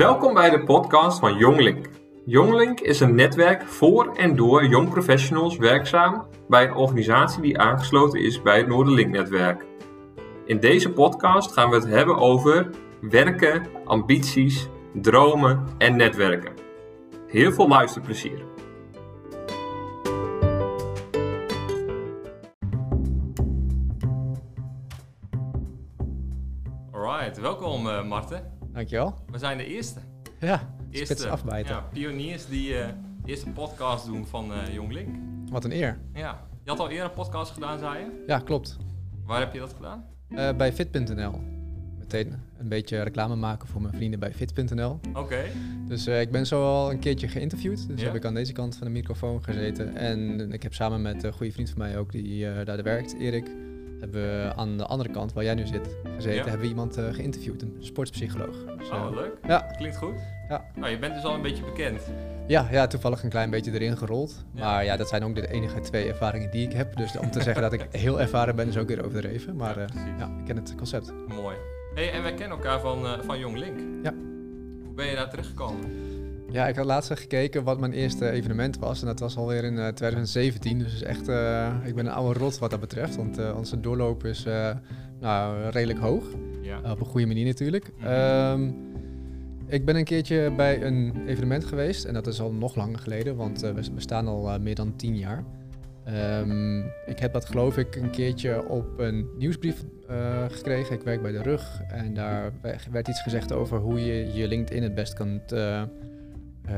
Welkom bij de podcast van Jonglink. Jonglink is een netwerk voor en door jong professionals werkzaam bij een organisatie die aangesloten is bij het Noorderlink-netwerk. In deze podcast gaan we het hebben over werken, ambities, dromen en netwerken. Heel veel luisterplezier. Alright, welkom uh, Marten. Dankjewel. We zijn de eerste. Ja, eerste afbijten. Ja, pioniers die uh, de eerste podcast doen van uh, Jong Link. Wat een eer. Ja. Je had al eerder een podcast gedaan, zei je? Ja, klopt. Waar heb je dat gedaan? Uh, bij fit.nl. Meteen een beetje reclame maken voor mijn vrienden bij fit.nl. Oké. Dus ik ben zo al een keertje geïnterviewd. Dus heb ik aan deze kant van de microfoon gezeten. En ik heb samen met een goede vriend van mij ook die daar werkt, Erik hebben we aan de andere kant, waar jij nu zit, gezeten, hebben we iemand uh, geïnterviewd, een sportpsycholoog. Dus, oh, uh, leuk. Ja. Klinkt goed. Ja. Nou, je bent dus al een beetje bekend. Ja, ja toevallig een klein beetje erin gerold. Maar ja, dat zijn ook de enige twee ervaringen die ik heb. Dus om te zeggen dat ik heel ervaren ben, is ook weer overdreven. Maar ja, uh, ja ik ken het concept. Mooi. Hey, en wij kennen elkaar van, van Jong Link. Ja. Hoe ben je daar terechtgekomen? Ja, ik had laatst gekeken wat mijn eerste evenement was. En dat was alweer in uh, 2017. Dus echt, uh, ik ben een oude rot wat dat betreft. Want uh, onze doorloop is nou, redelijk hoog. Ja. op een goede manier natuurlijk. Mm -hmm. um, ik ben een keertje bij een evenement geweest. En dat is al nog langer geleden. Want we bestaan al meer dan tien jaar. Um, ik heb dat geloof ik een keertje op een nieuwsbrief gekregen. Ik werk bij de rug. En daar werd iets gezegd over hoe je je LinkedIn het best kunt uh,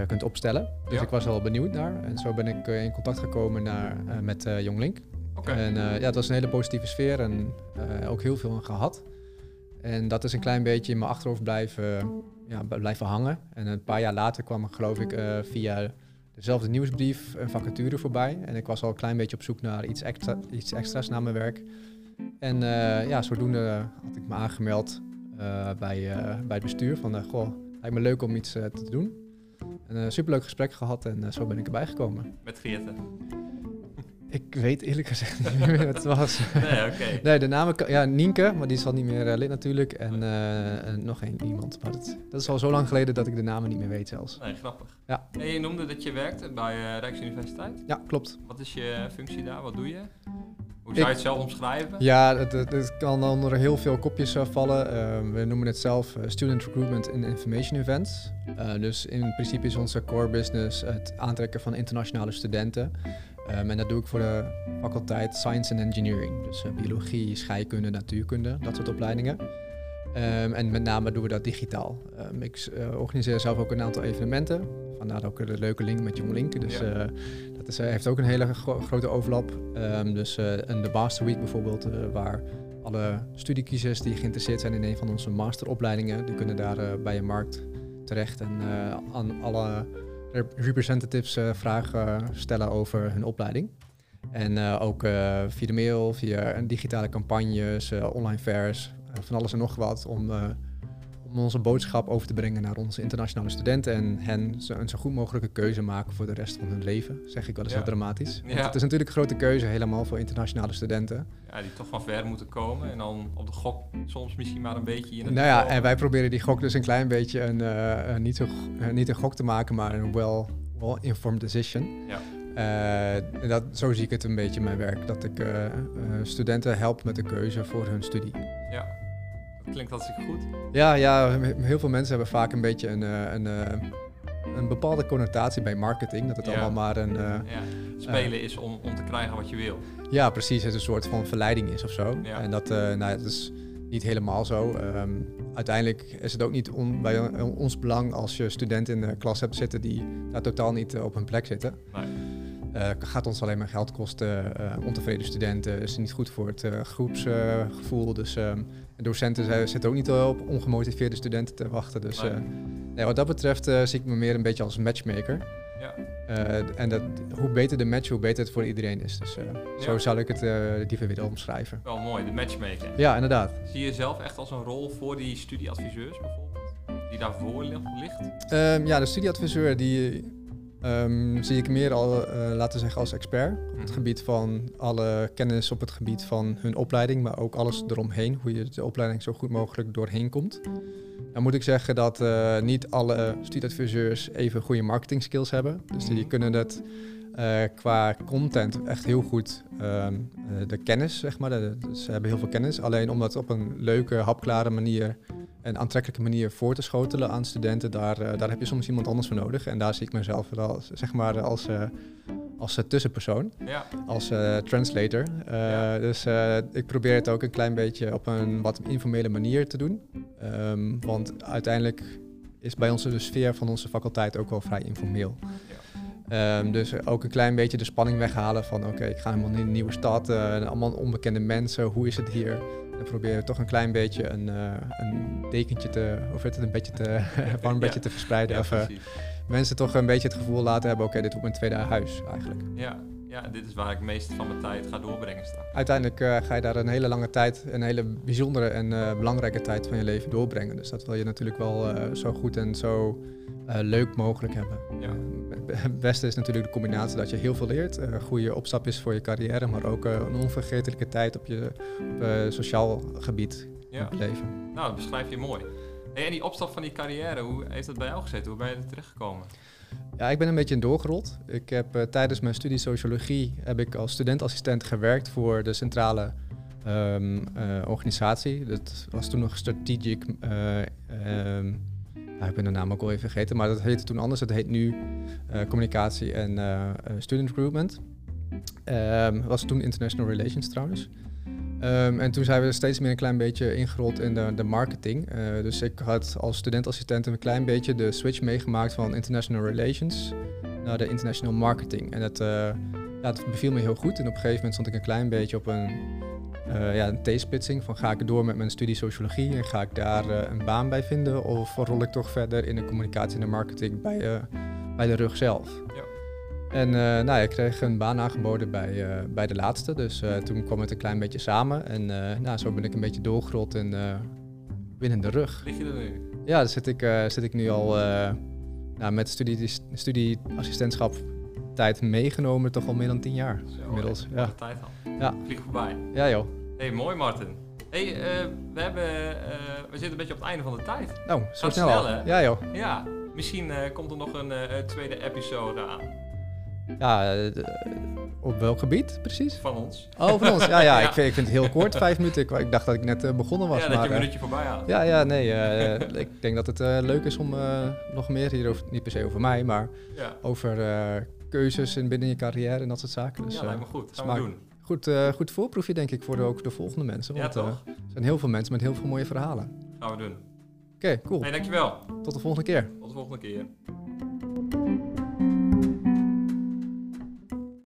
kunt opstellen. Dus ja. ik was wel benieuwd naar. En zo ben ik uh, in contact gekomen naar, uh, met Jonglink. Okay. En ja, het was een hele positieve sfeer en ook heel veel aan gehad. En dat is een klein beetje in mijn achterhoofd blijven, ja, blijven hangen. En een paar jaar later kwam ik geloof ik via dezelfde nieuwsbrief een vacature voorbij. En ik was al een klein beetje op zoek naar iets, extra, iets extra's na mijn werk. En ja, zodoende had ik me aangemeld bij, bij het bestuur van, goh, lijkt me leuk om iets te doen. Een superleuk gesprek gehad en uh, zo ben ik erbij gekomen. Met Geerte? Ik weet eerlijk gezegd niet meer wie het was. Nee, oké. Okay. Nee, de naam, ja, Nienke, maar die is al niet meer uh, lid natuurlijk. En uh, nog één iemand. Maar dat, dat, is al zo lang geleden dat ik de namen niet meer weet zelfs. Nee, grappig. Ja. En je noemde dat je werkt bij Rijksuniversiteit? Ja, klopt. Wat is je functie daar? Wat doe je? Hoe zou je het zelf omschrijven? Ja, het, het, het kan onder heel veel kopjes uh, vallen. Uh, we noemen het zelf uh, Student Recruitment and Information Events. dus in principe is onze core business het aantrekken van internationale studenten. Um, en dat doe ik voor de faculteit Science and Engineering. Dus biologie, scheikunde, natuurkunde, dat soort opleidingen. Um, en met name doen we dat digitaal. Um, ik organiseer zelf ook een aantal evenementen. Vandaar ook de leuke link met Jonglink. Dus ja. dat is, heeft ook een hele gro grote overlap. Um, dus een de Master Week bijvoorbeeld, waar alle studiekiezers die geïnteresseerd zijn in een van onze masteropleidingen, die kunnen daar bij een markt terecht en aan alle rep representatives vragen stellen over hun opleiding. En ook via de mail, via digitale campagnes, online fairs, van alles en nog wat om om onze boodschap over te brengen naar onze internationale studenten en hen zo, een zo goed mogelijke keuze maken voor de rest van hun leven, zeg ik wel eens ja. heel dramatisch. Want Ja. het is natuurlijk een grote keuze helemaal voor internationale studenten. Ja, die toch van ver moeten komen en dan op de gok soms misschien maar een beetje in het Nou ja, en wij proberen die gok dus een klein beetje een, eh, een niet, uh, niet een gok te maken, maar een well, well-informed decision. Ja. Uh, dat, zo zie ik het een beetje in mijn werk, dat ik uh, studenten help met de keuze voor hun studie. Ja, klinkt hartstikke goed. Ja, ja, heel veel mensen hebben vaak een beetje een, uh, een, uh, een bepaalde connotatie bij marketing. Dat het Ja. allemaal maar een... Ja, spelen is om, om te krijgen wat je wil. ja, precies. Het een soort van verleiding is of zo. En dat, nou, dat is niet helemaal zo. Um, uiteindelijk is het ook niet on, bij ons belang als je studenten in de klas hebt zitten die daar totaal niet op hun plek zitten. Nee. Uh, gaat ons alleen maar geld kosten. Uh, ontevreden studenten is niet goed voor het uh, groepsgevoel. dus um, docenten zitten ook niet op ongemotiveerde studenten te wachten. Dus Nee. nee, wat dat betreft zie ik me meer een beetje als matchmaker. Ja. en dat, hoe beter de match, hoe beter het voor iedereen is. Dus Ja. zo zou ik het liever willen omschrijven. Wel mooi, de matchmaker. Ja, inderdaad. Zie je jezelf echt als een rol voor die studieadviseurs bijvoorbeeld? Die daarvoor li- ligt? Um, ja, de studieadviseur die um, zie ik meer al, uh, laten we zeggen, als expert. Op het Mhm. gebied van alle kennis op het gebied van hun opleiding, maar ook alles eromheen. Hoe je de opleiding zo goed mogelijk doorheen komt. Dan moet ik zeggen dat uh, niet alle studieadviseurs even goede marketing skills hebben. Dus die Mhm. kunnen het eh, qua content echt heel goed ehm, eh, de kennis, zeg maar. De- de- ze hebben heel veel kennis. Alleen om dat op een leuke, hapklare manier en aantrekkelijke manier voor te schotelen aan studenten, daar, eh, daar heb je soms iemand anders voor nodig. En daar zie ik mezelf wel, zeg maar, als, eh, als eh, tussenpersoon Ja, als translator. Ja. Dus ik probeer het ook een klein beetje op een wat informele manier te doen. Ehm, want uiteindelijk is bij ons de sfeer van onze faculteit ook wel vrij informeel. Ehm, dus ook een klein beetje de spanning weghalen van oké, ik ga helemaal in een nieuwe stad, allemaal onbekende mensen, hoe is het hier? En probeer toch een klein beetje een, eh, een dekentje te, of het een beetje te, warm bedje te verspreiden. ja of mensen toch een beetje het gevoel laten hebben, oké, dit wordt mijn tweede huis eigenlijk. Ja, ja, dit is waar ik het meeste van mijn tijd ga doorbrengen straks. uiteindelijk eh, ga je daar een hele lange tijd, een hele bijzondere en eh, belangrijke tijd van je leven doorbrengen. Dus dat wil je natuurlijk wel eh, zo goed en zo leuk mogelijk hebben. Ja. Het beste is natuurlijk de combinatie dat je heel veel leert, een goede opstap is voor je carrière, maar ook een onvergetelijke tijd op je op, sociaal gebied Ja. leven. Nou, dat beschrijf je mooi. Hey, en die opstap van die carrière, hoe heeft dat bij jou gezeten? Hoe ben je er terechtgekomen? Ja, ik ben een beetje doorgerold. Ik heb eh, tijdens mijn studie sociologie heb ik als studentassistent gewerkt voor de centrale ehm, eh, organisatie. Dat was toen nog strategic. eh, ehm, ja, ik ben de naam ook al even vergeten, maar dat heette toen anders. Het heet nu communicatie en student recruitment. Ehm was toen international relations trouwens. Ehm, en toen zijn we steeds meer een klein beetje ingerold in de, de marketing. Eh, dus ik had als studentassistent een klein beetje de switch meegemaakt van international relations naar de international marketing. En dat, eh, ja, het beviel me heel goed. En op een gegeven moment stond ik een klein beetje op een, eh ja, een T-splitsing van ga ik door met mijn studie sociologie en ga ik daar een baan bij vinden of rol ik toch verder in de communicatie en de marketing bij, bij de rug zelf. Ja. En eh, nou, ik kreeg een baan aangeboden bij, eh, bij de laatste, dus eh, toen kwam het een klein beetje samen. En nou, zo ben ik een beetje doorgerold en binnen de rug. Lig je er nu? Ja, daar zit ik, zit ik nu al nou, met studie, studieassistentschap tijd meegenomen, toch al meer dan tien jaar Zo, inmiddels. Ja. Tijd al. Ja. Vlieg voorbij. ja joh. hey, mooi Martin. hey, we, hebben, we zitten een beetje op het einde van de tijd. Nou, zo Gaat snel? Ja joh. Ja, misschien komt er nog een tweede episode aan Ja, eh, d- op welk gebied precies? van ons. Oh, van ons. Ja, ja, Ja. Ik, vind, ik vind het heel kort, vijf minuten. Ik, ik dacht dat ik net eh, begonnen was. ja, dat maar, je een eh, minuutje voorbij haalt. ja, ja, nee. eh, ik denk dat het eh, leuk is om eh, nog meer hierover, niet per se over mij, maar Ja, over eh, keuzes in binnen je carrière en dat soort zaken. Dus ja eh, lijkt me goed. Gaan smaak- we doen. goed, eh, goed voorproefje denk ik voor de, ook de volgende mensen. Ja, Want eh, toch? er zijn heel veel mensen met heel veel mooie verhalen. Gaan we doen. Oké, cool. hey, dankjewel. Tot de volgende keer. Tot de volgende keer.